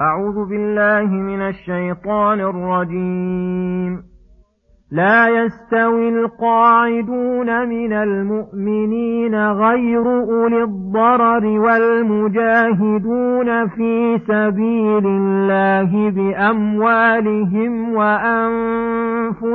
أعوذ بالله من الشيطان الرجيم. لا يستوي القاعدون من المؤمنين غير أولي الضرر والمجاهدون في سبيل الله بأموالهم وأنفسهم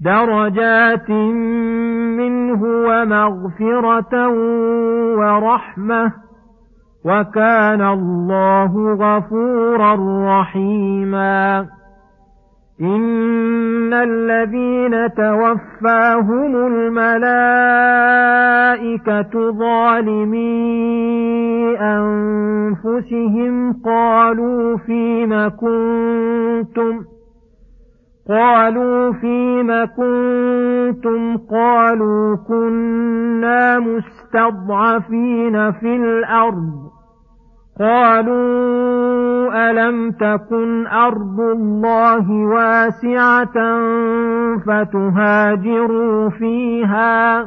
درجات منه ومغفرة ورحمة وكان الله غفورا رحيما. إن الذين توفاهم الملائكة ظالمي أنفسهم قالوا فيم كنتم ۖ؟ قالوا فيم كنتم قالوا كنا مستضعفين في الأرض. قالوا ألم تكن أرض الله واسعة فتهاجروا فيها؟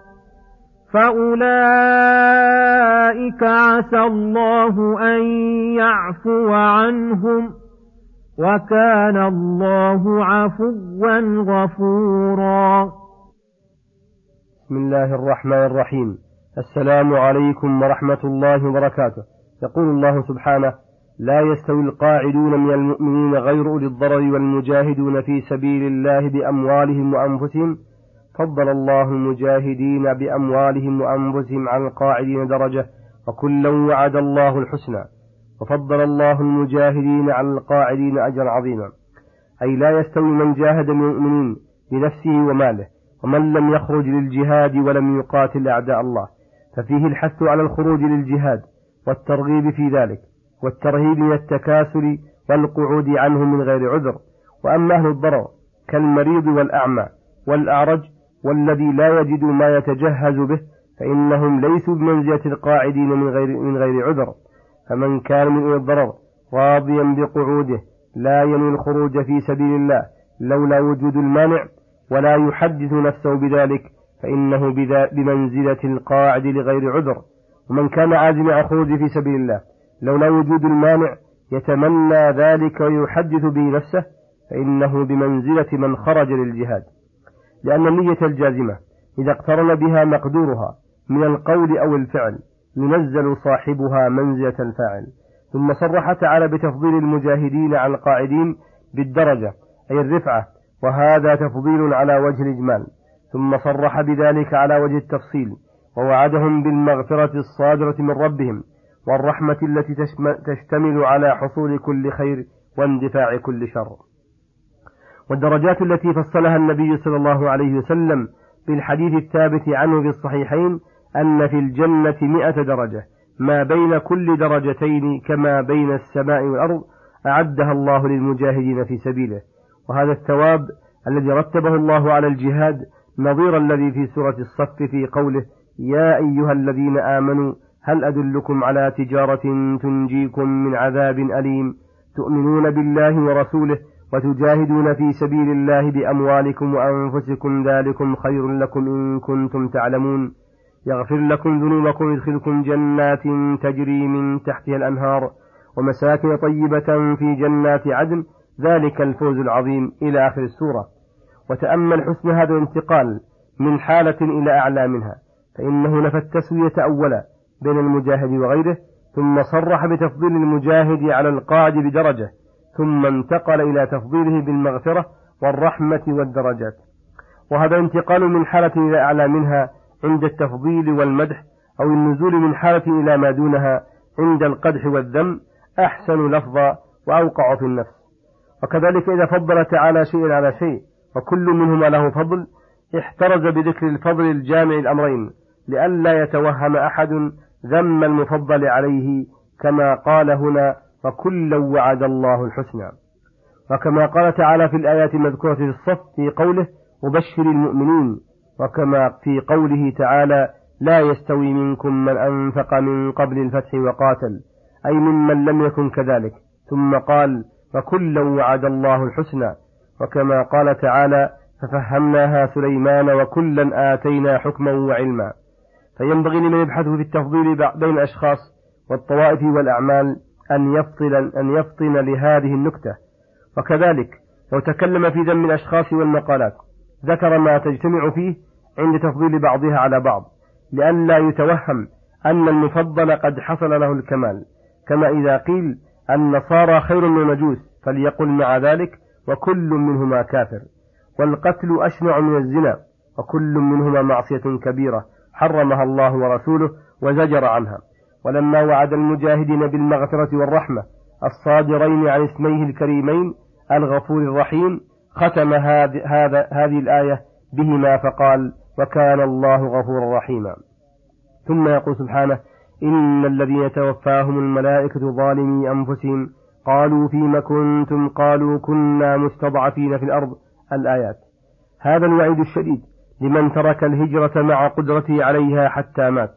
فأولئك عسى الله أن يعفو عنهم وكان الله عفوا غفورا. بسم الله الرحمن الرحيم. السلام عليكم ورحمة الله وبركاته. يقول الله سبحانه لا يستوي القاعدون من المؤمنين غير أولي الضرر والمجاهدون في سبيل الله بأموالهم وأنفسهم فضل الله المجاهدين بأموالهم وأنفسهم على القاعدين درجة وكلا وعد الله الحسنى. وفضل الله المجاهدين على القاعدين أجرا عظيما. أي لا يستوي من جاهد من المؤمنين بنفسه وماله ومن لم يخرج للجهاد ولم يقاتل أعداء الله. ففيه الحث على الخروج للجهاد والترغيب في ذلك والترهيب من التكاسل والقعود عنه من غير عذر. وأما أهل الضرر كالمريض والأعمى والأعرج والذي لا يجد ما يتجهز به فإنهم ليسوا بمنزلة القاعدين من غير من غير عذر. فمن كان من الضرر راضيا بقعوده لا ينوي الخروج في سبيل الله لولا وجود المانع ولا يحدث نفسه بذلك فإنه بمنزلة القاعد لغير عذر. ومن كان عازما على الخروج في سبيل الله لولا وجود المانع يتمنى ذلك ويحدث به نفسه فإنه بمنزلة من خرج للجهاد. لأن النية الجازمة إذا اقترن بها مقدورها من القول أو الفعل ينزل صاحبها منزلة الفاعل ثم صرح تعالى بتفضيل المجاهدين على القاعدين بالدرجة أي الرفعة وهذا تفضيل على وجه الإجمال. ثم صرح بذلك على وجه التفصيل ووعدهم بالمغفرة الصادرة من ربهم والرحمة التي تشتمل على حصول كل خير واندفاع كل شر. والدرجات التي فصلها النبي صلى الله عليه وسلم بالحديث الثابت عنه في الصحيحين أن في الجنة مئة درجة ما بين كل درجتين كما بين السماء والأرض أعدها الله للمجاهدين في سبيله. وهذا الثواب الذي رتبه الله على الجهاد نظير الذي في سورة الصف في قوله يا أيها الذين آمنوا هل أدلكم على تجارة تنجيكم من عذاب أليم؟ تؤمنون بالله ورسوله وتجاهدون في سبيل الله بأموالكم وأنفسكم ذلكم خير لكم إن كنتم تعلمون. يغفر لكم ذنوبكم ويدخلكم جنات تجري من تحتها الأنهار ومساكن طيبة في جنات عدن. ذلك الفوز العظيم إلى آخر السورة. وتأمل حسن هذا الانتقال من حالة إلى أعلى منها. فإنه نفى التسوية أولا بين المجاهد وغيره ثم صرح بتفضيل المجاهد على القاعد بدرجة. ثم انتقل إلى تفضيله بالمغفرة والرحمة والدرجات. وهذا انتقال من حالة إلى أعلى منها عند التفضيل والمدح أو النزول من حالة إلى ما دونها عند القدح والذم أحسن لفظا وأوقع في النفس. وكذلك إذا فضل تعالى شيئا على شيء وكل منهما له فضل احترز بذكر الفضل الجامع الأمرين لئلا يتوهم أحد ذم المفضل عليه كما قال هنا فكلا وعد الله الحسنى. وكما قال تعالى في الآيات المذكورة في الصف في قوله وبشر المؤمنين. وكما في قوله تعالى لا يستوي منكم من أنفق من قبل الفتح وقاتل أي ممن لم يكن كذلك. ثم قال فكلا وعد الله الحسنى. وكما قال تعالى ففهمناها سليمان وكلا آتينا حكما وعلما. فينبغي لمن يبحث في التفضيل بين الأشخاص والطوائف والأعمال أن يفطن أن يفطن لهذه النكتة. وكذلك لو تكلم في ذم الأشخاص والمقالات ذكر ما تجتمع فيه عند تفضيل بعضها على بعض لئلا يتوهم أن المفضل قد حصل له الكمال. كما إذا قيل النصارى خير من المجوس فليقل مع ذلك وكل منهما كافر. والقتل أشنع من الزنا وكل منهما معصية كبيرة حرمها الله ورسوله وزجر عنها. ولما وعد المجاهدين بالمغفرة والرحمة الصادرين عن اسميه الكريمين الغفور الرحيم ختم هذا هذه الآية بهما فقال وكان الله غفورا رحيما ثم يقول سبحانه إن الذين توفاهم الملائكة ظالمي أنفسهم قالوا فيم كنتم؟ قالوا كنا مستضعفين في الأرض الآيات. هذا الوعيد الشديد لمن ترك الهجرة مع قدرته عليها حتى مات.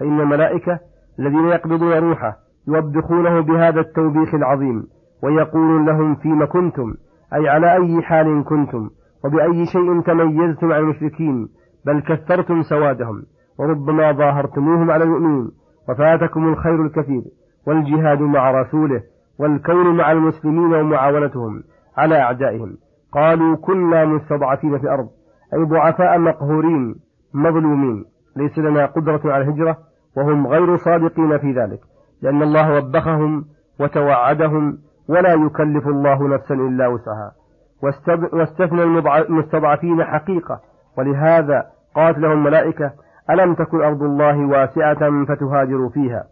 فإن الملائكة الذين يقبضون روحه يوبخونه بهذا التوبيخ العظيم ويقول لهم فيم كنتم؟ أي على أي حال كنتم؟ وبأي شيء تميزتم عن المشركين؟ بل كثرتم سوادهم وربما ظاهرتموهم على المؤمنين وفاتكم الخير الكثير والجهاد مع رسوله والكون مع المسلمين ومعاونتهم على أعدائهم. قالوا كنا مستضعفين في الأرض أي ضعفاء مقهورين مظلومين ليس لنا قدرة على الهجرة وهم غير صادقين في ذلك لأن الله وبخهم وتوعدهم ولا يكلف الله نفسا إلا وسعها. واستثنى المستضعفين حقيقة. ولهذا قالت لهم الملائكة ألم تكن أرض الله واسعة فتهاجروا فيها؟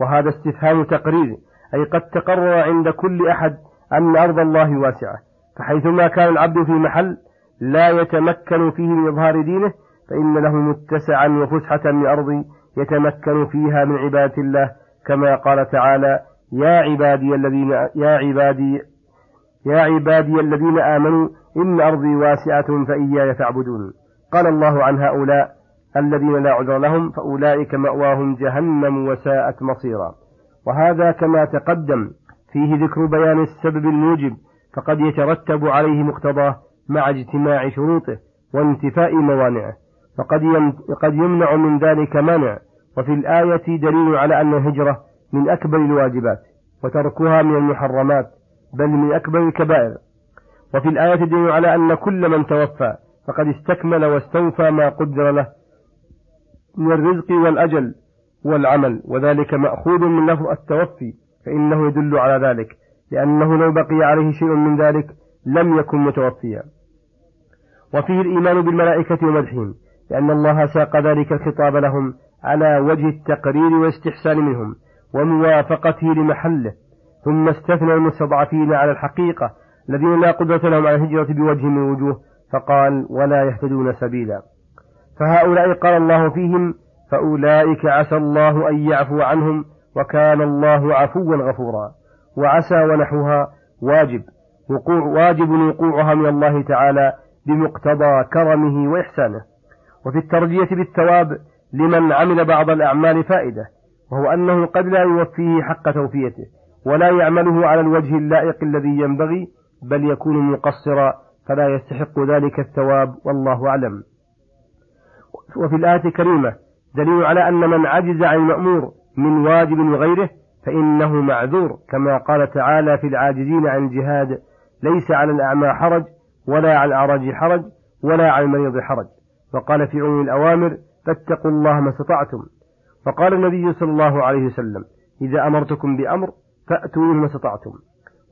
وهذا استفهام تقرير أي قد تقرر عند كل أحد أن أرض الله واسعة. فحيثما كان العبد في محل لا يتمكن فيه من إظهار دينه فإن له متسعا وفسحة من أرض يتمكن فيها من عبادة الله كما قال تعالى يا عبادي الذين يا عبادي يا عبادي الذين آمنوا إن أرضي واسعة فإياي فاعبدون. قال الله عن هؤلاء الذين لا عذر لهم فأولئك مأواهم جهنم وساءت مصيرا. وهذا كما تقدم فيه ذكر بيان السبب الموجب فقد يترتب عليه مقتضاه مع اجتماع شروطه وانتفاء موانعه. فقد قد يمنع من ذلك مانع وفي الآية دليل على أن الهجرة من أكبر الواجبات وتركها من المحرمات بل من أكبر الكبائر. وفي الآية دليل على أن كل من توفى فقد استكمل واستوفى ما قدر له من الرزق والأجل والعمل. وذلك مأخوذ من لفظ التوفي فإنه يدل على ذلك لأنه لو بقي عليه شيء من ذلك لم يكن متوفيا. وفيه الإيمان بالملائكة ومدحهم. لأن الله ساق ذلك الخطاب لهم على وجه التقرير والاستحسان منهم وموافقته لمحله ثم استثنى المستضعفين على الحقيقة الذين لا قدرة لهم على الهجرة بوجه من الوجوه فقال ولا يهتدون سبيلا. فهؤلاء قال الله فيهم فأولئك عسى الله أن يعفو عنهم وكان الله عفوا غفورا. وعسى ونحوها واجب وقوع واجب وقوعها من الله تعالى بمقتضى كرمه وإحسانه. وفي الترجية بالثواب لمن عمل بعض الأعمال فائدة وهو أنه قد لا يوفيه حق توفيته ولا يعمله على الوجه اللائق الذي ينبغي بل يكون مقصرا فلا يستحق ذلك الثواب والله أعلم. وفي الآية الكريمة دليل على أن من عجز عن المأمور من واجب وغيره فإنه معذور كما قال تعالى في العاجزين عن الجهاد ليس على الأعمى حرج ولا على الأعرج حرج ولا على المريض حرج. وقال في عموم الأوامر فاتقوا الله ما استطعتم. فقال النبي صلى الله عليه وسلم إذا أمرتكم بأمر فأتوا ما استطعتم.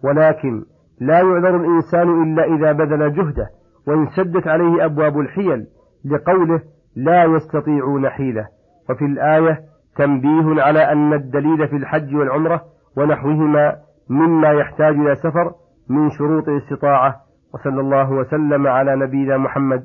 ولكن لا يعذر الإنسان إلا إذا بذل جهده وإن سدت عليه أبواب الحيل لقوله لا يستطيعون حيلة. وفي الآية تنبيه على أن الدليل في الحج والعمرة ونحوهما مما يحتاج إلى سفر من شروط الاستطاعة. وصلى الله وسلم على نبينا محمد